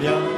Yeah.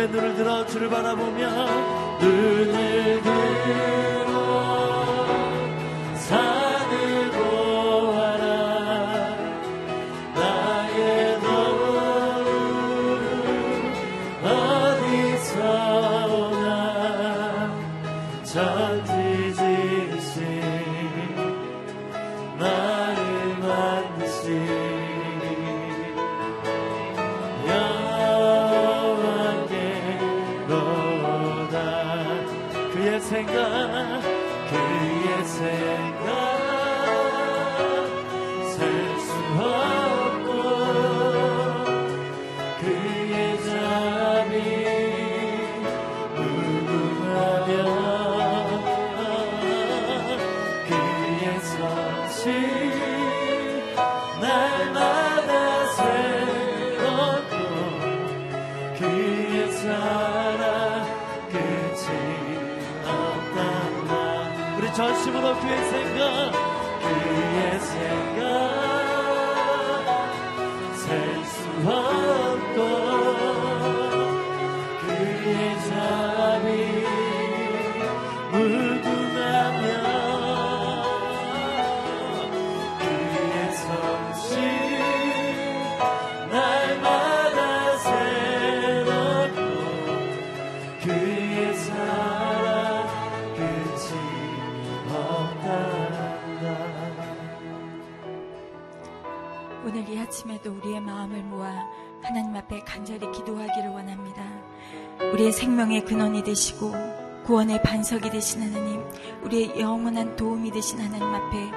주님의 눈을 들어 주를 바라보며 눈을 들어 最真的。 오늘도 우리의 마음을 모아 하나님 앞에 간절히 기도하기를 원합니다. 우리의 생명의 근원이 되시고 구원의 반석이 되신 하나님, 우리의 영원한 도움이 되신 하나님 앞에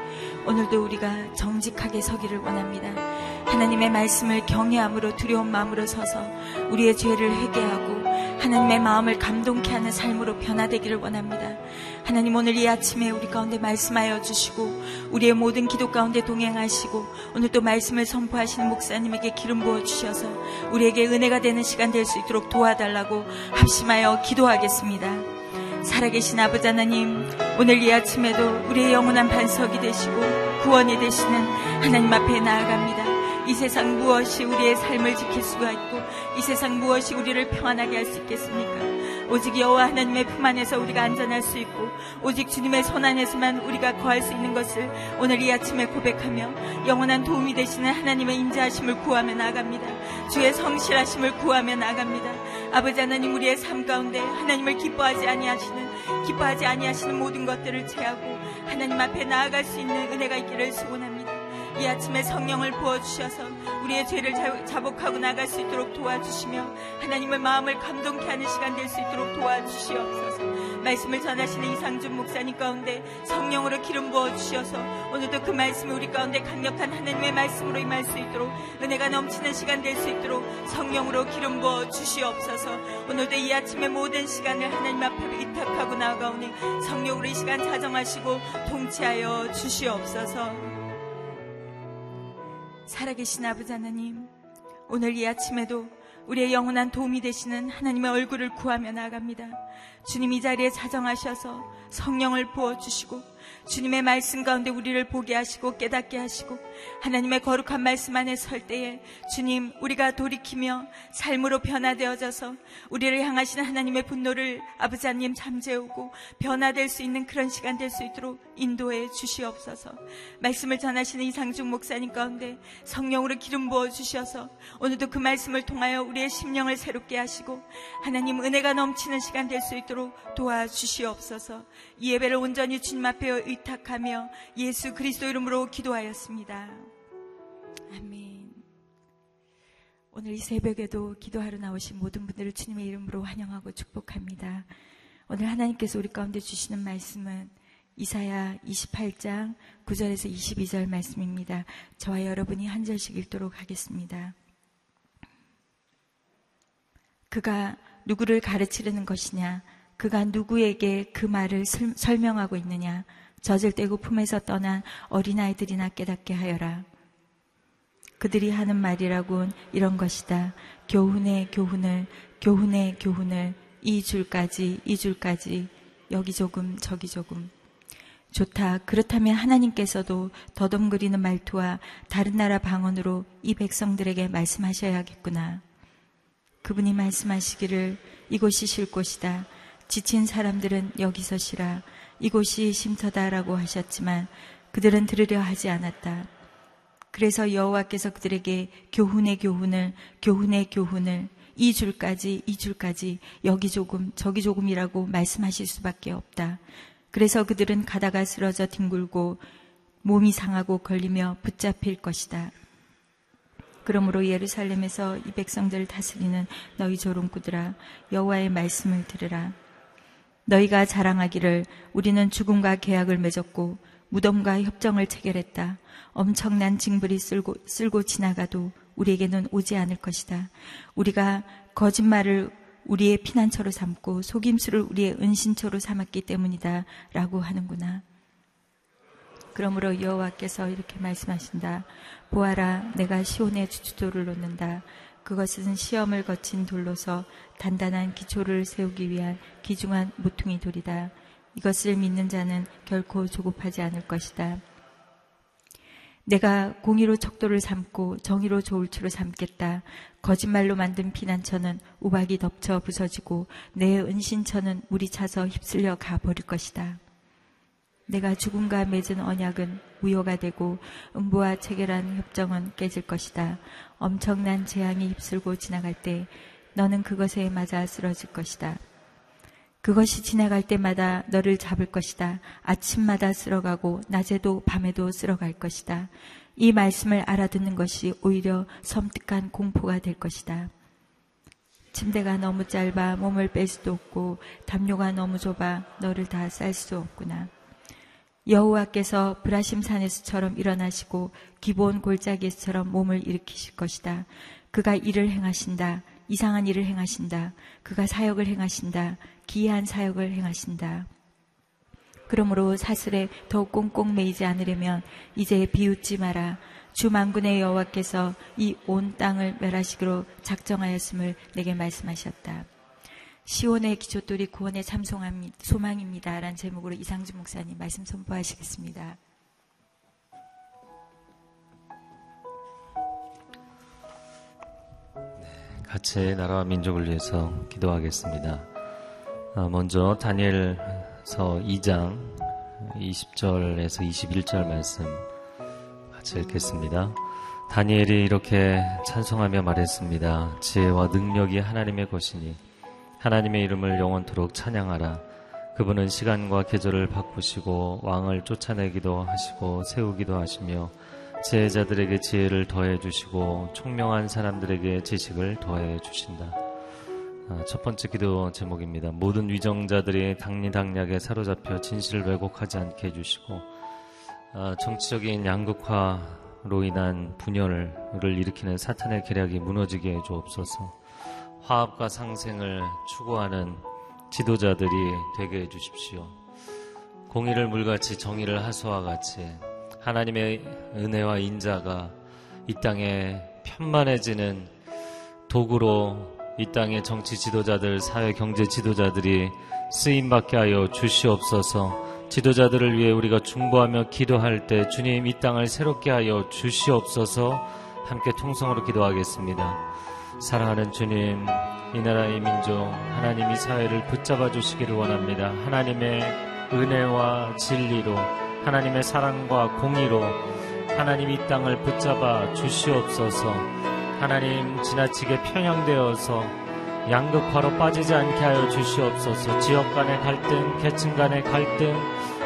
오늘도 우리가 정직하게 서기를 원합니다. 하나님의 말씀을 경외함으로 두려운 마음으로 서서 우리의 죄를 회개하고 하나님의 마음을 감동케 하는 삶으로 변화되기를 원합니다. 하나님 오늘 이 아침에 우리 가운데 말씀하여 주시고 우리의 모든 기도 가운데 동행하시고 오늘 또 말씀을 선포하시는 목사님에게 기름 부어 주셔서 우리에게 은혜가 되는 시간 될 수 있도록 도와달라고 합심하여 기도하겠습니다. 살아계신 아버지 하나님, 오늘 이 아침에도 우리의 영원한 반석이 되시고 구원이 되시는 하나님 앞에 나아갑니다. 이 세상 무엇이 우리의 삶을 지킬 수가 있고 이 세상 무엇이 우리를 평안하게 할 수 있겠습니까? 오직 여호와 하나님의 품 안에서 우리가 안전할 수 있고 오직 주님의 손 안에서만 우리가 거할 수 있는 것을 오늘 이 아침에 고백하며 영원한 도움이 되시는 하나님의 인자하심을 구하며 나갑니다. 주의 성실하심을 구하며 나갑니다. 아버지 하나님 우리의 삶 가운데 하나님을 기뻐하지 아니하시는 기뻐하지 아니하시는 모든 것들을 제하고 하나님 앞에 나아갈 수 있는 은혜가 있기를 소원합니다. 이 아침에 성령을 부어주셔서 우리의 죄를 자복하고 나갈 수 있도록 도와주시며 하나님의 마음을 감동케 하는 시간 될 수 있도록 도와주시옵소서. 말씀을 전하시는 이상준 목사님 가운데 성령으로 기름 부어주셔서 오늘도 그 말씀이 우리 가운데 강력한 하나님의 말씀으로 임할 수 있도록 은혜가 넘치는 시간 될 수 있도록 성령으로 기름 부어주시옵소서. 오늘도 이 아침의 모든 시간을 하나님 앞에 위탁하고 나아가오니 성령으로 이 시간 자정하시고 통치하여 주시옵소서 살아계신 아버지 하나님, 오늘 이 아침에도 우리의 영원한 도움이 되시는 하나님의 얼굴을 구하며 나갑니다. 주님 이 자리에 자정하셔서 성령을 부어주시고 주님의 말씀 가운데 우리를 보게 하시고 깨닫게 하시고 하나님의 거룩한 말씀 안에 설 때에 주님 우리가 돌이키며 삶으로 변화되어져서 우리를 향하시는 하나님의 분노를 아버지 하나님 잠재우고 변화될 수 있는 그런 시간 될 수 있도록 인도해 주시옵소서 말씀을 전하시는 이상중 목사님 가운데 성령으로 기름 부어 주셔서 오늘도 그 말씀을 통하여 우리의 심령을 새롭게 하시고 하나님 은혜가 넘치는 시간 될 수 있도록 도와주시옵소서 이 예배를 온전히 주님 앞에 의탁하며 예수 그리스도 이름으로 기도하였습니다. 아멘. 오늘 이 새벽에도 기도하러 나오신 모든 분들을 주님의 이름으로 환영하고 축복합니다. 오늘 하나님께서 우리 가운데 주시는 말씀은 이사야 28장 9절에서 22절 말씀입니다. 저와 여러분이 한 절씩 읽도록 하겠습니다. 그가 누구를 가르치려는 것이냐? 그가 누구에게 그 말을 설명하고 있느냐? 젖을 떼고 품에서 떠난 어린아이들이나 깨닫게 하여라. 그들이 하는 말이라곤 이런 것이다. 교훈의 교훈을, 교훈의 교훈을, 이 줄까지, 이 줄까지, 여기 조금, 저기 조금. 좋다. 그렇다면 하나님께서도 더듬거리는 말투와 다른 나라 방언으로 이 백성들에게 말씀하셔야겠구나. 그분이 말씀하시기를 이곳이 쉴 곳이다. 지친 사람들은 여기서 쉬라. 이곳이 쉼터다라고 하셨지만 그들은 들으려 하지 않았다. 그래서 여호와께서 그들에게 교훈의 교훈을 교훈의 교훈을 이 줄까지 이 줄까지 여기 조금 저기 조금이라고 말씀하실 수밖에 없다. 그래서 그들은 가다가 쓰러져 뒹굴고 몸이 상하고 걸리며 붙잡힐 것이다. 그러므로 예루살렘에서 이 백성들을 다스리는 너희 조롱꾸들아 여호와의 말씀을 들으라. 너희가 자랑하기를 우리는 죽음과 계약을 맺었고 무덤과 협정을 체결했다. 엄청난 징벌이 쓸고, 쓸고 지나가도 우리에게는 오지 않을 것이다. 우리가 거짓말을 우리의 피난처로 삼고 속임수를 우리의 은신처로 삼았기 때문이다. 라고 하는구나. 그러므로 여호와께서 이렇게 말씀하신다. 보아라, 내가 시온의 주주도를 놓는다. 그것은 시험을 거친 돌로서 단단한 기초를 세우기 위한 기중한 모퉁이 돌이다. 이것을 믿는 자는 결코 조급하지 않을 것이다. 내가 공의로 척도를 삼고 정의로 조울추를 삼겠다. 거짓말로 만든 피난처는 우박이 덮쳐 부서지고 내 은신처는 물이 차서 휩쓸려 가버릴 것이다. 내가 죽음과 맺은 언약은 무효가 되고 음부와 체결한 협정은 깨질 것이다. 엄청난 재앙이 휩쓸고 지나갈 때 너는 그것에 맞아 쓰러질 것이다. 그것이 지나갈 때마다 너를 잡을 것이다. 아침마다 쓸어가고 낮에도 밤에도 쓸어갈 것이다. 이 말씀을 알아듣는 것이 오히려 섬뜩한 공포가 될 것이다. 침대가 너무 짧아 몸을 뺄 수도 없고 담요가 너무 좁아 너를 다 쌀수 없구나. 여호와께서 브라심 산에서처럼 일어나시고 기본 골짜기에서처럼 몸을 일으키실 것이다. 그가 일을 행하신다. 이상한 일을 행하신다. 그가 사역을 행하신다. 기이한 사역을 행하신다. 그러므로 사슬에 더욱 꽁꽁 매이지 않으려면 이제 비웃지 마라. 주 만군의 여호와께서 이 온 땅을 멸하시기로 작정하였음을 내게 말씀하셨다. 시온의 기초돌이 구원의 참 소망입니다. 라는 제목으로 이상준 목사님 말씀 선포하시겠습니다. 같이 나라와 민족을 위해서 기도하겠습니다. 아, 먼저 다니엘서 2장 20절에서 21절 말씀 같이 읽겠습니다. 다니엘이 이렇게 찬송하며 말했습니다. 지혜와 능력이 하나님의 것이니 하나님의 이름을 영원토록 찬양하라. 그분은 시간과 계절을 바꾸시고 왕을 쫓아내기도 하시고 세우기도 하시며 지혜자들에게 지혜를 더해 주시고 총명한 사람들에게 지식을 더해 주신다. 아, 첫 번째 기도 제목입니다. 모든 위정자들이 당리당략에 사로잡혀 진실을 왜곡하지 않게 해주시고 아, 정치적인 양극화로 인한 분열을 일으키는 사탄의 계략이 무너지게 해주옵소서. 화합과 상생을 추구하는 지도자들이 되게 해주십시오. 공의를 물같이 정의를 하수와 같이 하나님의 은혜와 인자가 이 땅에 편만해지는 도구로 이 땅의 정치 지도자들, 사회 경제 지도자들이 쓰임받게 하여 주시옵소서. 지도자들을 위해 우리가 중보하며 기도할 때 주님 이 땅을 새롭게 하여 주시옵소서. 함께 통성으로 기도하겠습니다. 사랑하는 주님, 이 나라의 민족, 하나님이 사회를 붙잡아 주시기를 원합니다. 하나님의 은혜와 진리로, 하나님의 사랑과 공의로 하나님 이 땅을 붙잡아 주시옵소서. 하나님 지나치게 편향되어서 양극화로 빠지지 않게 하여 주시옵소서. 지역 간의 갈등, 계층 간의 갈등,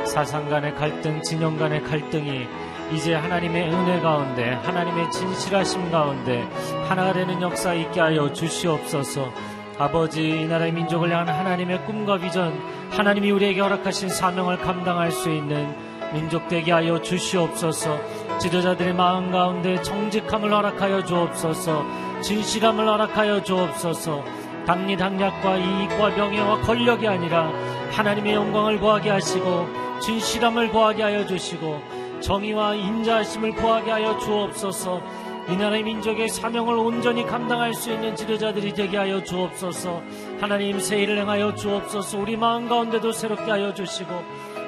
사상 간의 갈등, 진영 간의 갈등이 이제 하나님의 은혜 가운데 하나님의 진실하심 가운데 하나가 되는 역사 있게 하여 주시옵소서. 아버지 이 나라의 민족을 향한 하나님의 꿈과 비전 하나님이 우리에게 허락하신 사명을 감당할 수 있는 민족 되게 하여 주시옵소서. 지도자들의 마음 가운데 정직함을 허락하여 주옵소서. 진실함을 허락하여 주옵소서. 당리 당략과 이익과 명예와 권력이 아니라 하나님의 영광을 구하게 하시고 진실함을 구하게 하여 주시고 정의와 인자하심을 구하게 하여 주옵소서. 이 나라의 민족의 사명을 온전히 감당할 수 있는 지도자들이 되게 하여 주옵소서. 하나님 새 일을 행하여 주옵소서. 우리 마음 가운데도 새롭게 하여 주시고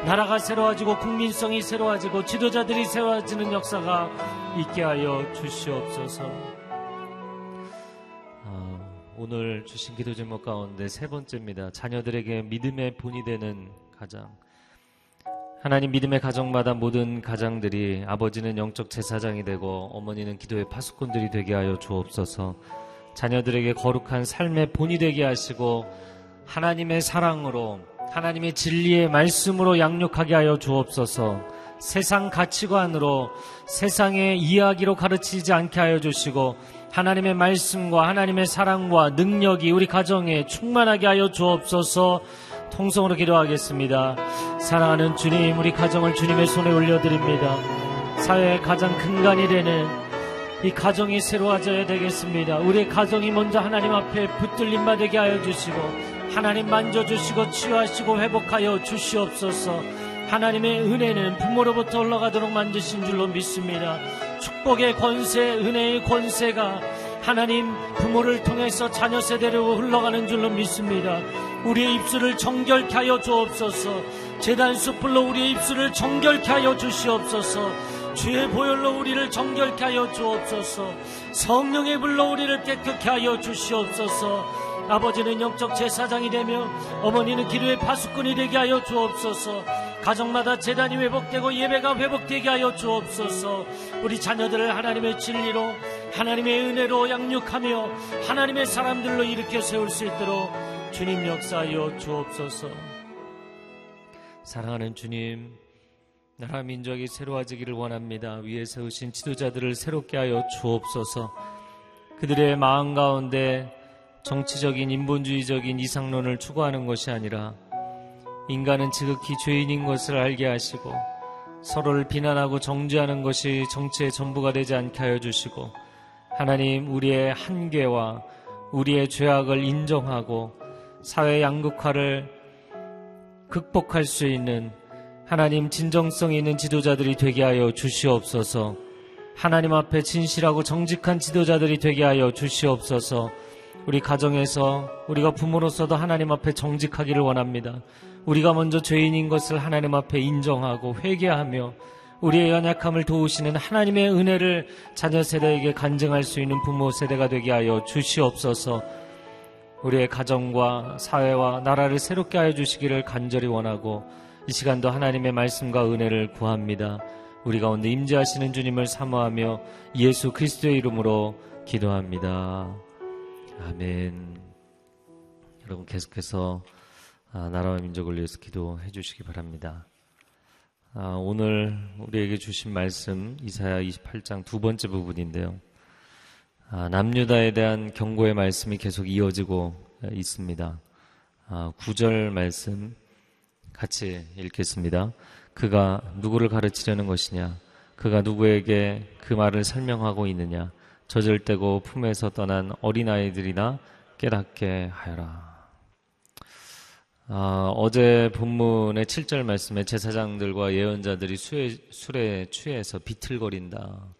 나라가 새로워지고 국민성이 새로워지고 지도자들이 새로워지는 역사가 있게 하여 주시옵소서. 어, 오늘 주신 기도 제목 가운데 세 번째입니다. 자녀들에게 믿음의 본이 되는 가장. 하나님 믿음의 가정마다 모든 가장들이 아버지는 영적 제사장이 되고 어머니는 기도의 파수꾼들이 되게 하여 주옵소서. 자녀들에게 거룩한 삶의 본이 되게 하시고 하나님의 사랑으로 하나님의 진리의 말씀으로 양육하게 하여 주옵소서. 세상 가치관으로 세상의 이야기로 가르치지 않게 하여 주시고 하나님의 말씀과 하나님의 사랑과 능력이 우리 가정에 충만하게 하여 주옵소서. 통성으로 기도하겠습니다. 사랑하는 주님, 우리 가정을 주님의 손에 올려드립니다. 사회의 가장 근간이 되는 이 가정이 새로워져야 되겠습니다. 우리의 가정이 먼저 하나님 앞에 붙들림 받게 하여 주시고 하나님 만져주시고 치유하시고 회복하여 주시옵소서. 하나님의 은혜는 부모로부터 올라가도록 만드신 줄로 믿습니다. 축복의 권세, 은혜의 권세가 하나님 부모를 통해서 자녀 세대로 흘러가는 줄로 믿습니다. 우리의 입술을 정결케 하여 주옵소서. 재단 숯불로 우리의 입술을 정결케 하여 주시옵소서. 주의 보혈로 우리를 정결케 하여 주옵소서. 성령의 불로 우리를 깨끗케 하여 주시옵소서. 아버지는 영적 제사장이 되며 어머니는 기도의 파수꾼이 되게 하여 주옵소서. 가정마다 재단이 회복되고 예배가 회복되게 하여 주옵소서. 우리 자녀들을 하나님의 진리로 하나님의 은혜로 양육하며 하나님의 사람들로 일으켜 세울 수 있도록 주님 역사하여 주옵소서. 사랑하는 주님, 나라 민족이 새로워지기를 원합니다. 위에 세우신 지도자들을 새롭게 하여 주옵소서. 그들의 마음 가운데 정치적인 인본주의적인 이상론을 추구하는 것이 아니라 인간은 지극히 죄인인 것을 알게 하시고 서로를 비난하고 정죄하는 것이 정치의 전부가 되지 않게 하여 주시고 하나님 우리의 한계와 우리의 죄악을 인정하고 사회 양극화를 극복할 수 있는 하나님 진정성 있는 지도자들이 되게 하여 주시옵소서. 하나님 앞에 진실하고 정직한 지도자들이 되게 하여 주시옵소서. 우리 가정에서 우리가 부모로서도 하나님 앞에 정직하기를 원합니다. 우리가 먼저 죄인인 것을 하나님 앞에 인정하고 회개하며 우리의 연약함을 도우시는 하나님의 은혜를 자녀 세대에게 간증할 수 있는 부모 세대가 되게 하여 주시옵소서. 우리의 가정과 사회와 나라를 새롭게 하여 주시기를 간절히 원하고 이 시간도 하나님의 말씀과 은혜를 구합니다. 우리 가운데 임재하시는 주님을 사모하며 예수 그리스도의 이름으로 기도합니다. 아멘. 여러분 계속해서 아, 나라와 민족을 위해서 기도해 주시기 바랍니다. 아, 오늘 우리에게 주신 말씀 이사야 28장 두 번째 부분인데요. 아, 남유다에 대한 경고의 말씀이 계속 이어지고 있습니다. 9절 말씀 같이 읽겠습니다. 그가 누구를 가르치려는 것이냐? 그가 누구에게 그 말을 설명하고 있느냐? 저절대고 품에서 떠난 어린아이들이나 깨닫게 하여라. 아, 어제 본문의 7절 말씀에 제사장들과 예언자들이 수에, 술에 취해서 비틀거린다.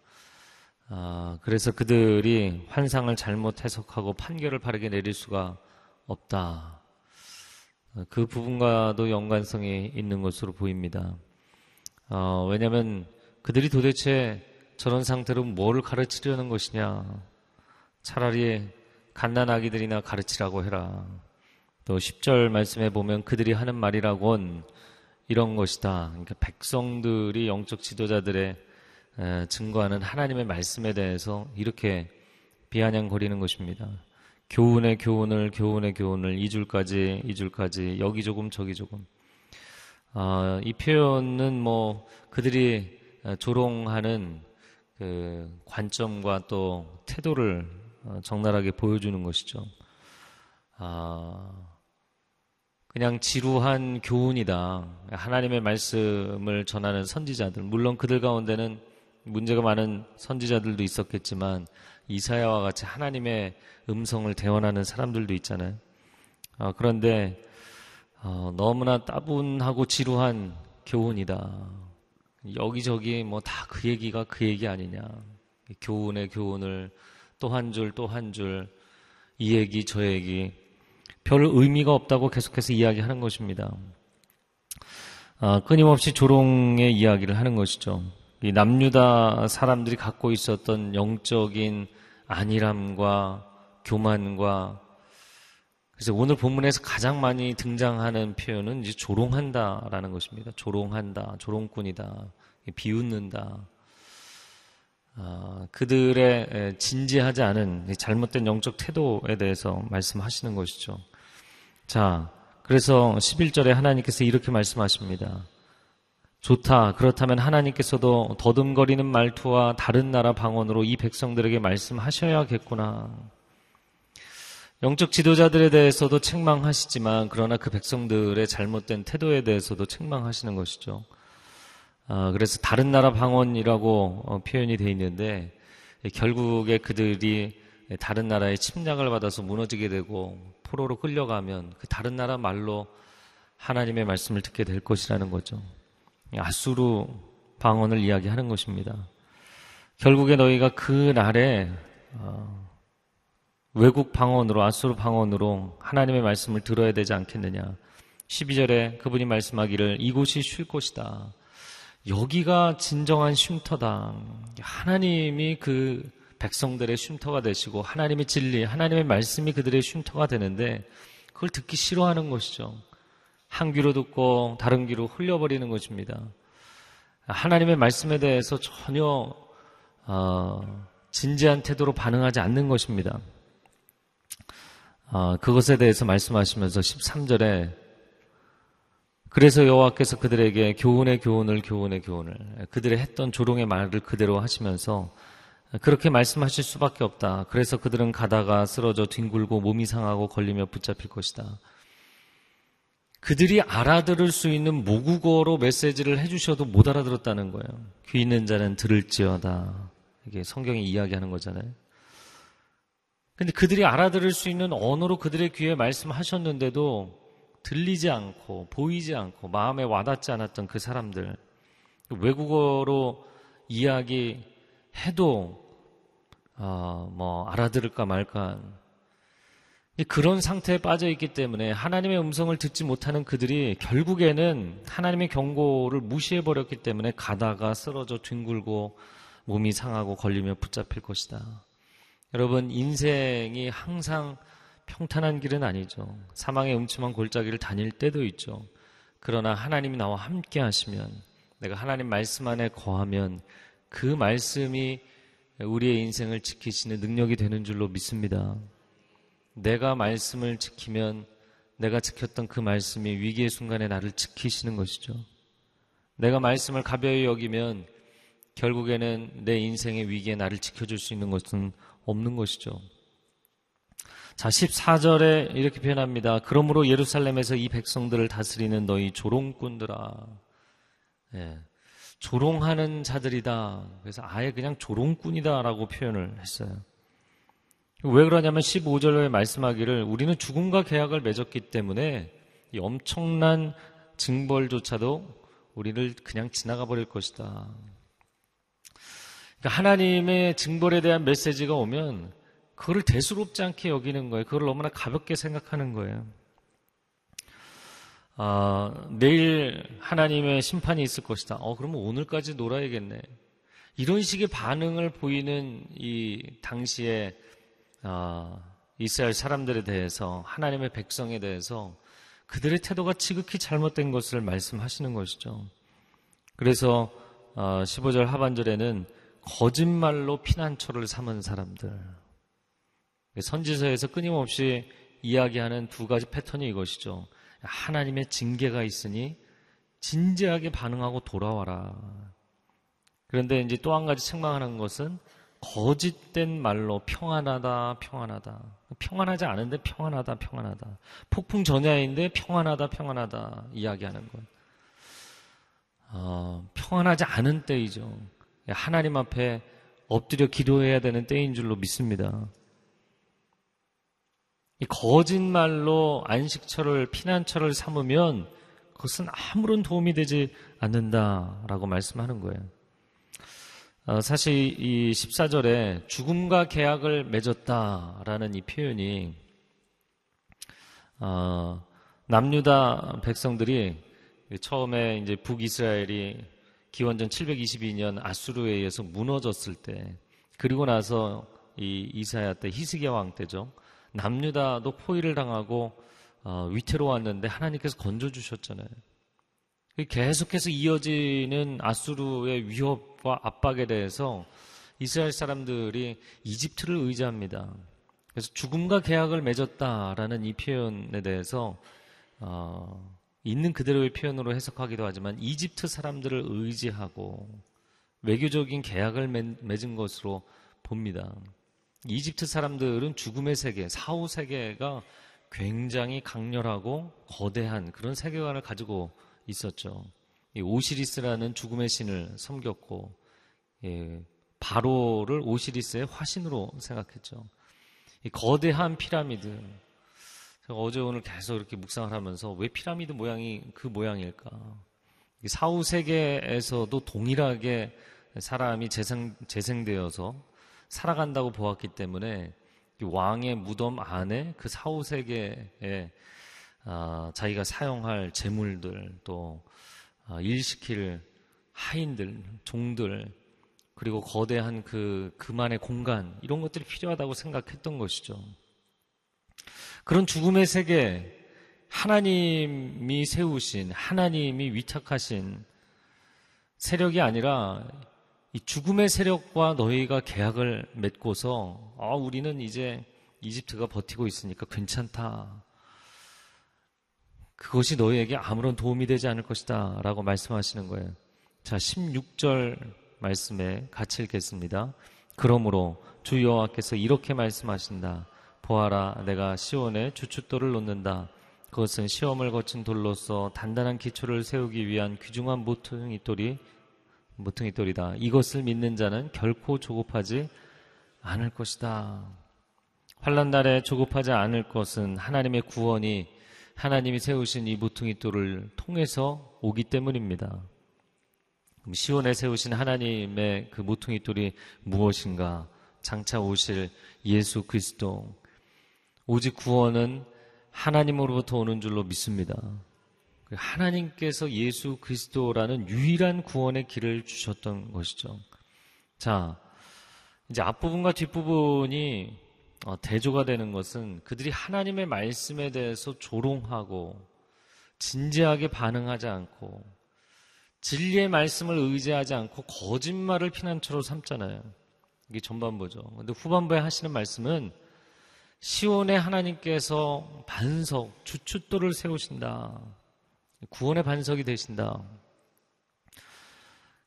아, 그래서 그들이 환상을 잘못 해석하고 판결을 바르게 내릴 수가 없다. 그 부분과도 연관성이 있는 것으로 보입니다. 어, 왜냐하면 그들이 도대체 저런 상태로 뭘 가르치려는 것이냐. 차라리 갓난 아기들이나 가르치라고 해라. 또 10절 말씀에 보면 그들이 하는 말이라곤 이런 것이다. 그러니까 백성들이 영적 지도자들의 증거하는 하나님의 말씀에 대해서 이렇게 비아냥거리는 것입니다. 교훈의 교훈을 교훈의 교훈을 2줄까지 2줄까지 여기 조금 저기 조금 아, 이 표현은 뭐 그들이 조롱하는 그 관점과 또 태도를 어, 적나라하게 보여주는 것이죠. 아, 그냥 지루한 교훈이다. 하나님의 말씀을 전하는 선지자들. 물론 그들 가운데는 문제가 많은 선지자들도 있었겠지만 이사야와 같이 하나님의 음성을 대원하는 사람들도 있잖아요. 아, 그런데 어, 너무나 따분하고 지루한 교훈이다. 여기저기 뭐 다 그 얘기가 그 얘기 아니냐. 교훈의 교훈을 또 한 줄 또 한 줄 이 얘기 저 얘기 별 의미가 없다고 계속해서 이야기하는 것입니다. 아, 끊임없이 조롱의 이야기를 하는 것이죠. 이 남유다 사람들이 갖고 있었던 영적인 안일함과 교만과 그래서 오늘 본문에서 가장 많이 등장하는 표현은 이제 조롱한다라는 것입니다. 조롱한다, 조롱꾼이다, 비웃는다. 아, 그들의 진지하지 않은 잘못된 영적 태도에 대해서 말씀하시는 것이죠. 자, 그래서 11절에 하나님께서 이렇게 말씀하십니다. 좋다. 그렇다면 하나님께서도 더듬거리는 말투와 다른 나라 방언으로 이 백성들에게 말씀하셔야겠구나. 영적 지도자들에 대해서도 책망하시지만 그러나 그 백성들의 잘못된 태도에 대해서도 책망하시는 것이죠. 아, 그래서 다른 나라 방언이라고 어, 표현이 되어 있는데 결국에 그들이 다른 나라의 침략을 받아서 무너지게 되고 포로로 끌려가면 그 다른 나라 말로 하나님의 말씀을 듣게 될 것이라는 거죠. 아수르 방언을 이야기하는 것입니다. 결국에 너희가 그 날에 어, 외국 방언으로 아수르 방언으로 하나님의 말씀을 들어야 되지 않겠느냐. 12절에 그분이 말씀하기를 이곳이 쉴 곳이다. 여기가 진정한 쉼터다. 하나님이 그 백성들의 쉼터가 되시고 하나님의 진리, 하나님의 말씀이 그들의 쉼터가 되는데 그걸 듣기 싫어하는 것이죠. 한 귀로 듣고 다른 귀로 흘려버리는 것입니다. 하나님의 말씀에 대해서 전혀 어, 진지한 태도로 반응하지 않는 것입니다. 어, 그것에 대해서 말씀하시면서 13절에 그래서 여호와께서 그들에게 교훈의 교훈을 교훈의 교훈을 그들의 했던 조롱의 말을 그대로 하시면서 그렇게 말씀하실 수밖에 없다. 그래서 그들은 가다가 쓰러져 뒹굴고 몸이 상하고 걸리며 붙잡힐 것이다. 그들이 알아들을 수 있는 모국어로 메시지를 해주셔도 못 알아들었다는 거예요. 귀 있는 자는 들을지어다. 이게 성경이 이야기하는 거잖아요. 근데 그들이 알아들을 수 있는 언어로 그들의 귀에 말씀하셨는데도 들리지 않고 보이지 않고 마음에 와닿지 않았던 그 사람들 외국어로 이야기 해도 어, 뭐 알아들을까 말까 그런 상태에 빠져 있기 때문에 하나님의 음성을 듣지 못하는 그들이 결국에는 하나님의 경고를 무시해 버렸기 때문에 가다가 쓰러져 뒹굴고 몸이 상하고 걸리며 붙잡힐 것이다. 여러분 인생이 항상 평탄한 길은 아니죠. 사망의 음침한 골짜기를 다닐 때도 있죠. 그러나 하나님이 나와 함께 하시면 내가 하나님 말씀 안에 거하면 그 말씀이 우리의 인생을 지키시는 능력이 되는 줄로 믿습니다. 내가 말씀을 지키면 내가 지켰던 그 말씀이 위기의 순간에 나를 지키시는 것이죠. 내가 말씀을 가벼이 여기면 결국에는 내 인생의 위기에 나를 지켜줄 수 있는 것은 없는 것이죠. 자, 14절에 이렇게 표현합니다. 그러므로 예루살렘에서 이 백성들을 다스리는 너희 조롱꾼들아. 예, 조롱하는 자들이다. 그래서 아예 그냥 조롱꾼이다라고 표현을 했어요. 왜 그러냐면 15절에 말씀하기를 우리는 죽음과 계약을 맺었기 때문에 이 엄청난 징벌조차도 우리를 그냥 지나가 버릴 것이다. 그러니까 하나님의 징벌에 대한 메시지가 오면 그거를 대수롭지 않게 여기는 거예요. 그걸 너무나 가볍게 생각하는 거예요. 아, 내일 하나님의 심판이 있을 것이다. 어, 그러면 오늘까지 놀아야겠네. 이런 식의 반응을 보이는 이 당시에 아, 이스라엘 사람들에 대해서 하나님의 백성에 대해서 그들의 태도가 지극히 잘못된 것을 말씀하시는 것이죠. 그래서 15절 아, 하반절에는 거짓말로 피난처를 삼은 사람들. 선지서에서 끊임없이 이야기하는 두 가지 패턴이 이것이죠. 하나님의 징계가 있으니 진지하게 반응하고 돌아와라. 그런데 이제 또 한 가지 책망하는 것은 거짓된 말로 평안하다, 평안하다. 평안하지 않은데 평안하다, 평안하다. 폭풍 전야인데 평안하다, 평안하다. 이야기하는 것. 어, 평안하지 않은 때이죠. 하나님 앞에 엎드려 기도해야 되는 때인 줄로 믿습니다. 이 거짓말로 안식처를 피난처를 삼으면 그것은 아무런 도움이 되지 않는다라고 말씀하는 거예요. 어, 사실 이 14절에 죽음과 계약을 맺었다라는 이 표현이 어, 남유다 백성들이 처음에 이제 북이스라엘이 기원전 722년 아수르에 의해서 무너졌을 때 그리고 나서 이 이사야 때 히스기야 왕 때죠. 남유다도 포위를 당하고 어, 위태로웠는데 하나님께서 건져 주셨잖아요. 계속해서 이어지는 아수르의 위협과 압박에 대해서 이스라엘 사람들이 이집트를 의지합니다. 그래서 죽음과 계약을 맺었다라는 이 표현에 대해서 어, 있는 그대로의 표현으로 해석하기도 하지만 이집트 사람들을 의지하고 외교적인 계약을 맺은 것으로 봅니다. 이집트 사람들은 죽음의 세계, 사후 세계가 굉장히 강렬하고 거대한 그런 세계관을 가지고 있었죠. 오시리스라는 죽음의 신을 섬겼고, 예, 바로를 오시리스의 화신으로 생각했죠. 거대한 피라미드. 제가 어제 오늘 계속 이렇게 묵상을 하면서 왜 피라미드 모양이 그 모양일까? 사후 세계에서도 동일하게 사람이 재생, 재생되어서 살아간다고 보았기 때문에 왕의 무덤 안에 그 사후 세계에 아, 자기가 사용할 재물들 또 아, 일시킬 하인들, 종들 그리고 거대한 그 그만의 공간 이런 것들이 필요하다고 생각했던 것이죠. 그런 죽음의 세계 하나님이 세우신 하나님이 위탁하신 세력이 아니라 이 죽음의 세력과 너희가 계약을 맺고서 아, 우리는 이제 이집트가 버티고 있으니까 괜찮다. 그것이 너희에게 아무런 도움이 되지 않을 것이다. 라고 말씀하시는 거예요. 자, 16절 말씀에 같이 읽겠습니다. 그러므로 주 여호와께서 이렇게 말씀하신다. 보아라, 내가 시온에 주춧돌을 놓는다. 그것은 시험을 거친 돌로서 단단한 기초를 세우기 위한 귀중한 모퉁이 돌이 모퉁이 돌이다. 이것을 믿는 자는 결코 조급하지 않을 것이다. 환란 날에 조급하지 않을 것은 하나님의 구원이 하나님이 세우신 이 모퉁이 돌을 통해서 오기 때문입니다. 시온에 세우신 하나님의 그 모퉁이 돌이 무엇인가? 장차 오실 예수 그리스도. 오직 구원은 하나님으로부터 오는 줄로 믿습니다. 하나님께서 예수 그리스도라는 유일한 구원의 길을 주셨던 것이죠. 자, 이제 앞부분과 뒷부분이 어, 대조가 되는 것은 그들이 하나님의 말씀에 대해서 조롱하고 진지하게 반응하지 않고 진리의 말씀을 의지하지 않고 거짓말을 피난처로 삼잖아요. 이게 전반부죠. 근데 후반부에 하시는 말씀은 시온의 하나님께서 반석, 주춧돌을 세우신다. 구원의 반석이 되신다.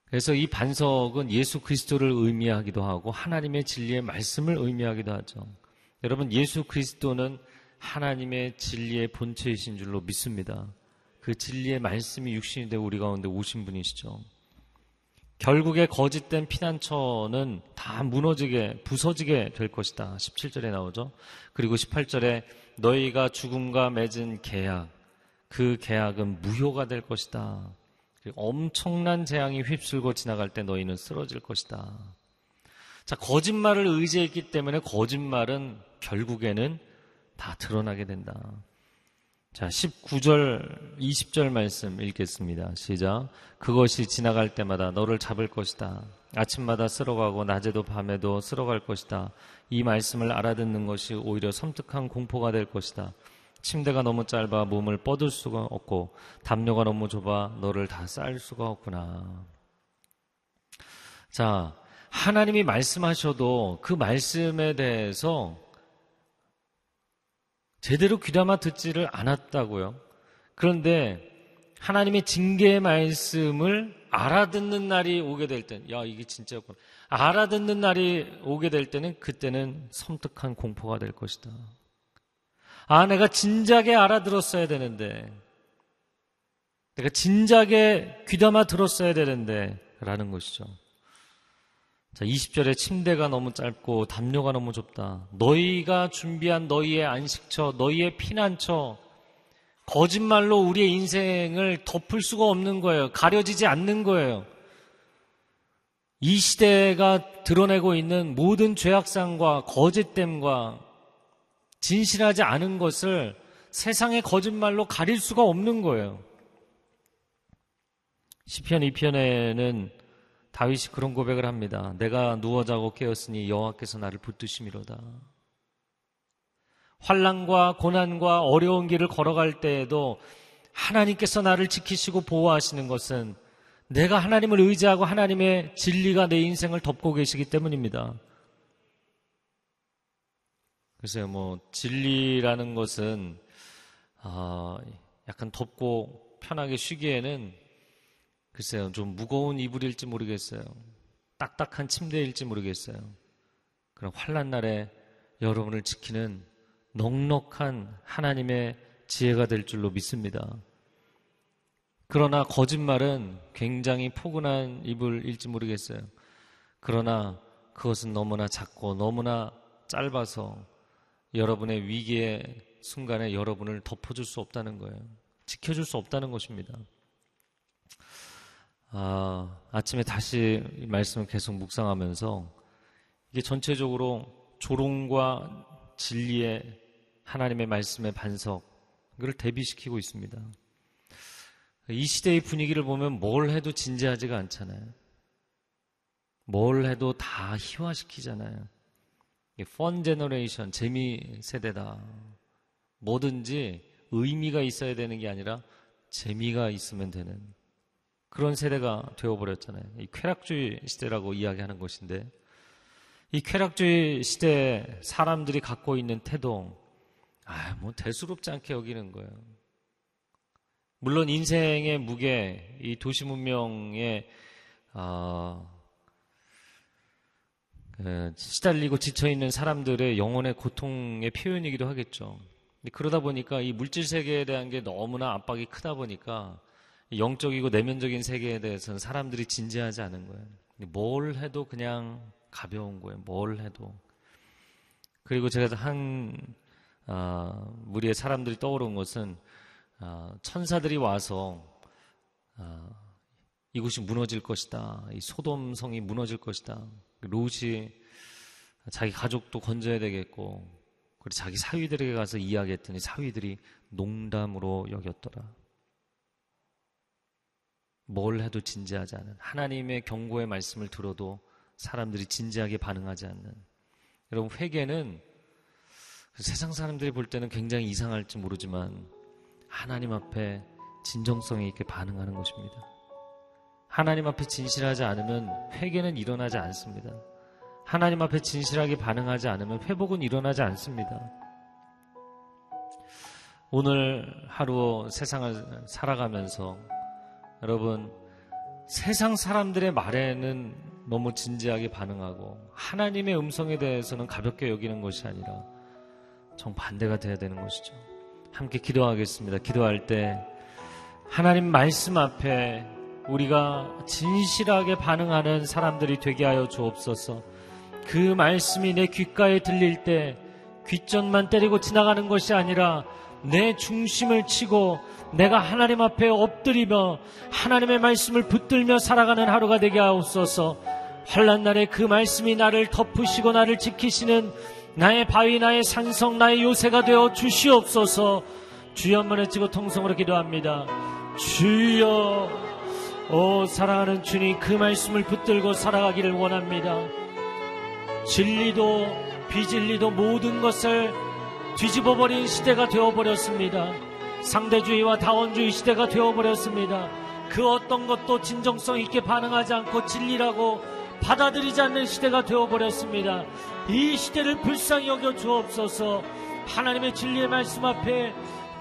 그래서 이 반석은 예수 그리스도를 의미하기도 하고 하나님의 진리의 말씀을 의미하기도 하죠. 여러분, 예수 그리스도는 하나님의 진리의 본체이신 줄로 믿습니다. 그 진리의 말씀이 육신이 되고 우리 가운데 오신 분이시죠. 결국에 거짓된 피난처는 다 무너지게, 부서지게 될 것이다. 17절에 나오죠. 그리고 18절에 너희가 죽음과 맺은 계약, 그 계약은 무효가 될 것이다. 엄청난 재앙이 휩쓸고 지나갈 때 너희는 쓰러질 것이다. 자, 거짓말을 의지했기 때문에 거짓말은 결국에는 다 드러나게 된다. 자, 19절, 20절 말씀 읽겠습니다. 시작. 그것이 지나갈 때마다 너를 잡을 것이다. 아침마다 쓸어가고 낮에도 밤에도 쓸어갈 것이다. 이 말씀을 알아듣는 것이 오히려 섬뜩한 공포가 될 것이다. 침대가 너무 짧아 몸을 뻗을 수가 없고 담요가 너무 좁아 너를 다 쌀 수가 없구나. 자, 하나님이 말씀하셔도 그 말씀에 대해서 제대로 귀담아 듣지를 않았다고요. 그런데 하나님의 징계의 말씀을 알아듣는 날이 오게 될 때, 야, 이게 진짜였구나. 알아듣는 날이 오게 될 때는 그때는 섬뜩한 공포가 될 것이다. 아, 내가 진작에 알아들었어야 되는데, 내가 진작에 귀담아 들었어야 되는데, 라는 것이죠. 자, 20절에 침대가 너무 짧고 담요가 너무 좁다. 너희가 준비한 너희의 안식처, 너희의 피난처, 거짓말로 우리의 인생을 덮을 수가 없는 거예요. 가려지지 않는 거예요. 이 시대가 드러내고 있는 모든 죄악상과 거짓됨과 진실하지 않은 것을 세상의 거짓말로 가릴 수가 없는 거예요. 시편 2편에는 다윗이 그런 고백을 합니다. 내가 누워 자고 깨었으니 여호와께서 나를 붙드심이로다. 환란과 고난과 어려운 길을 걸어갈 때에도 하나님께서 나를 지키시고 보호하시는 것은 내가 하나님을 의지하고 하나님의 진리가 내 인생을 덮고 계시기 때문입니다. 글쎄요, 뭐 진리라는 것은 어, 약간 덮고 편하게 쉬기에는 글쎄요, 좀 무거운 이불일지 모르겠어요. 딱딱한 침대일지 모르겠어요. 그럼 환란 날에 여러분을 지키는 넉넉한 하나님의 지혜가 될 줄로 믿습니다. 그러나 거짓말은 굉장히 포근한 이불일지 모르겠어요. 그러나 그것은 너무나 작고 너무나 짧아서 여러분의 위기의 순간에 여러분을 덮어줄 수 없다는 거예요. 지켜줄 수 없다는 것입니다. 아, 아침에 다시 이 말씀을 계속 묵상하면서 이게 전체적으로 조롱과 진리의 하나님의 말씀의 반석, 이걸 대비시키고 있습니다. 이 시대의 분위기를 보면 뭘 해도 진지하지가 않잖아요. 뭘 해도 다 희화시키잖아요. fun generation, 재미 세대다. 뭐든지 의미가 있어야 되는 게 아니라 재미가 있으면 되는. 그런 세대가 되어버렸잖아요. 이 쾌락주의 시대라고 이야기하는 것인데, 이 쾌락주의 시대 사람들이 갖고 있는 태도, 아, 뭐 대수롭지 않게 여기는 거예요. 물론 인생의 무게, 이 도시 문명의 어, 그 시달리고 지쳐 있는 사람들의 영혼의 고통의 표현이기도 하겠죠. 그러다 보니까 이 물질 세계에 대한 게 너무나 압박이 크다 보니까 영적이고 내면적인 세계에 대해서는 사람들이 진지하지 않은 거예요. 뭘 해도 그냥 가벼운 거예요. 뭘 해도. 그리고 제가 한 어, 무리의 사람들이 떠오른 것은 어, 천사들이 와서 어, 이곳이 무너질 것이다. 이 소돔성이 무너질 것이다. 롯이 자기 가족도 건져야 되겠고 그리고 자기 사위들에게 가서 이야기했더니 사위들이 농담으로 여겼더라. 뭘 해도 진지하지 않은 하나님의 경고의 말씀을 들어도 사람들이 진지하게 반응하지 않는 여러분 회개는 세상 사람들이 볼 때는 굉장히 이상할지 모르지만 하나님 앞에 진정성이 있게 반응하는 것입니다. 하나님 앞에 진실하지 않으면 회개는 일어나지 않습니다. 하나님 앞에 진실하게 반응하지 않으면 회복은 일어나지 않습니다. 오늘 하루 세상을 살아가면서 여러분 세상 사람들의 말에는 너무 진지하게 반응하고 하나님의 음성에 대해서는 가볍게 여기는 것이 아니라 정반대가 돼야 되는 것이죠. 함께 기도하겠습니다. 기도할 때 하나님 말씀 앞에 우리가 진실하게 반응하는 사람들이 되게 하여 주옵소서. 그 말씀이 내 귓가에 들릴 때 귓전만 때리고 지나가는 것이 아니라 내 중심을 치고 내가 하나님 앞에 엎드리며 하나님의 말씀을 붙들며 살아가는 하루가 되게 하옵소서. 환란 날에 그 말씀이 나를 덮으시고 나를 지키시는 나의 바위, 나의 산성, 나의 요새가 되어 주시옵소서. 주여 한번 외치고 통성으로 기도합니다. 주여, 오 사랑하는 주님 그 말씀을 붙들고 살아가기를 원합니다. 진리도 비진리도 모든 것을 뒤집어버린 시대가 되어버렸습니다. 상대주의와 다원주의 시대가 되어버렸습니다. 그 어떤 것도 진정성 있게 반응하지 않고 진리라고 받아들이지 않는 시대가 되어버렸습니다. 이 시대를 불쌍히 여겨 주옵소서 하나님의 진리의 말씀 앞에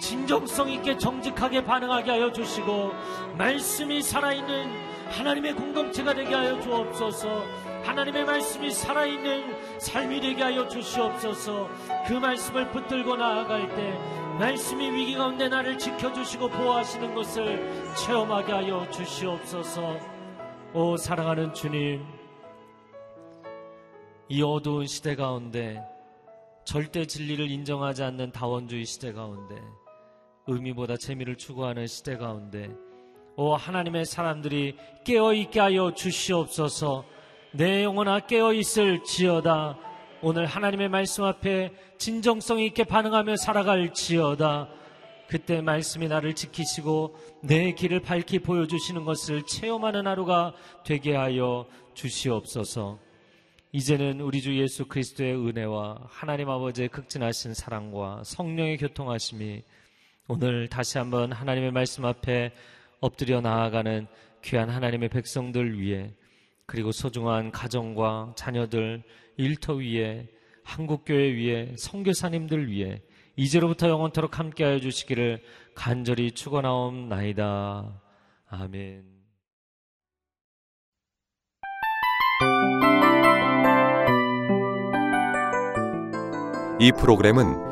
진정성 있게 정직하게 반응하게 하여 주시고 말씀이 살아있는 하나님의 공동체가 되게 하여 주옵소서. 하나님의 말씀이 살아있는 삶이 되게 하여 주시옵소서. 그 말씀을 붙들고 나아갈 때 말씀이 위기 가운데 나를 지켜주시고 보호하시는 것을 체험하게 하여 주시옵소서. 오 사랑하는 주님 이 어두운 시대 가운데 절대 진리를 인정하지 않는 다원주의 시대 가운데 의미보다 재미를 추구하는 시대 가운데 오 하나님의 사람들이 깨어 있게 하여 주시옵소서. 내 영혼아 깨어 있을 지어다. 오늘 하나님의 말씀 앞에 진정성 있게 반응하며 살아갈 지어다. 그때 말씀이 나를 지키시고 내 길을 밝히 보여주시는 것을 체험하는 하루가 되게 하여 주시옵소서. 이제는 우리 주 예수 그리스도의 은혜와 하나님 아버지의 극진하신 사랑과 성령의 교통하심이 오늘 다시 한번 하나님의 말씀 앞에 엎드려 나아가는 귀한 하나님의 백성들 위해 그리고 소중한 가정과 자녀들 일터 위에 한국교회 위에 성교사님들 위해 이제로부터 영원토록 함께하여 주시기를 간절히 축원하옵나이다. 아멘. 이 프로그램은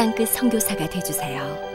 땅끝 성교사가 되주세요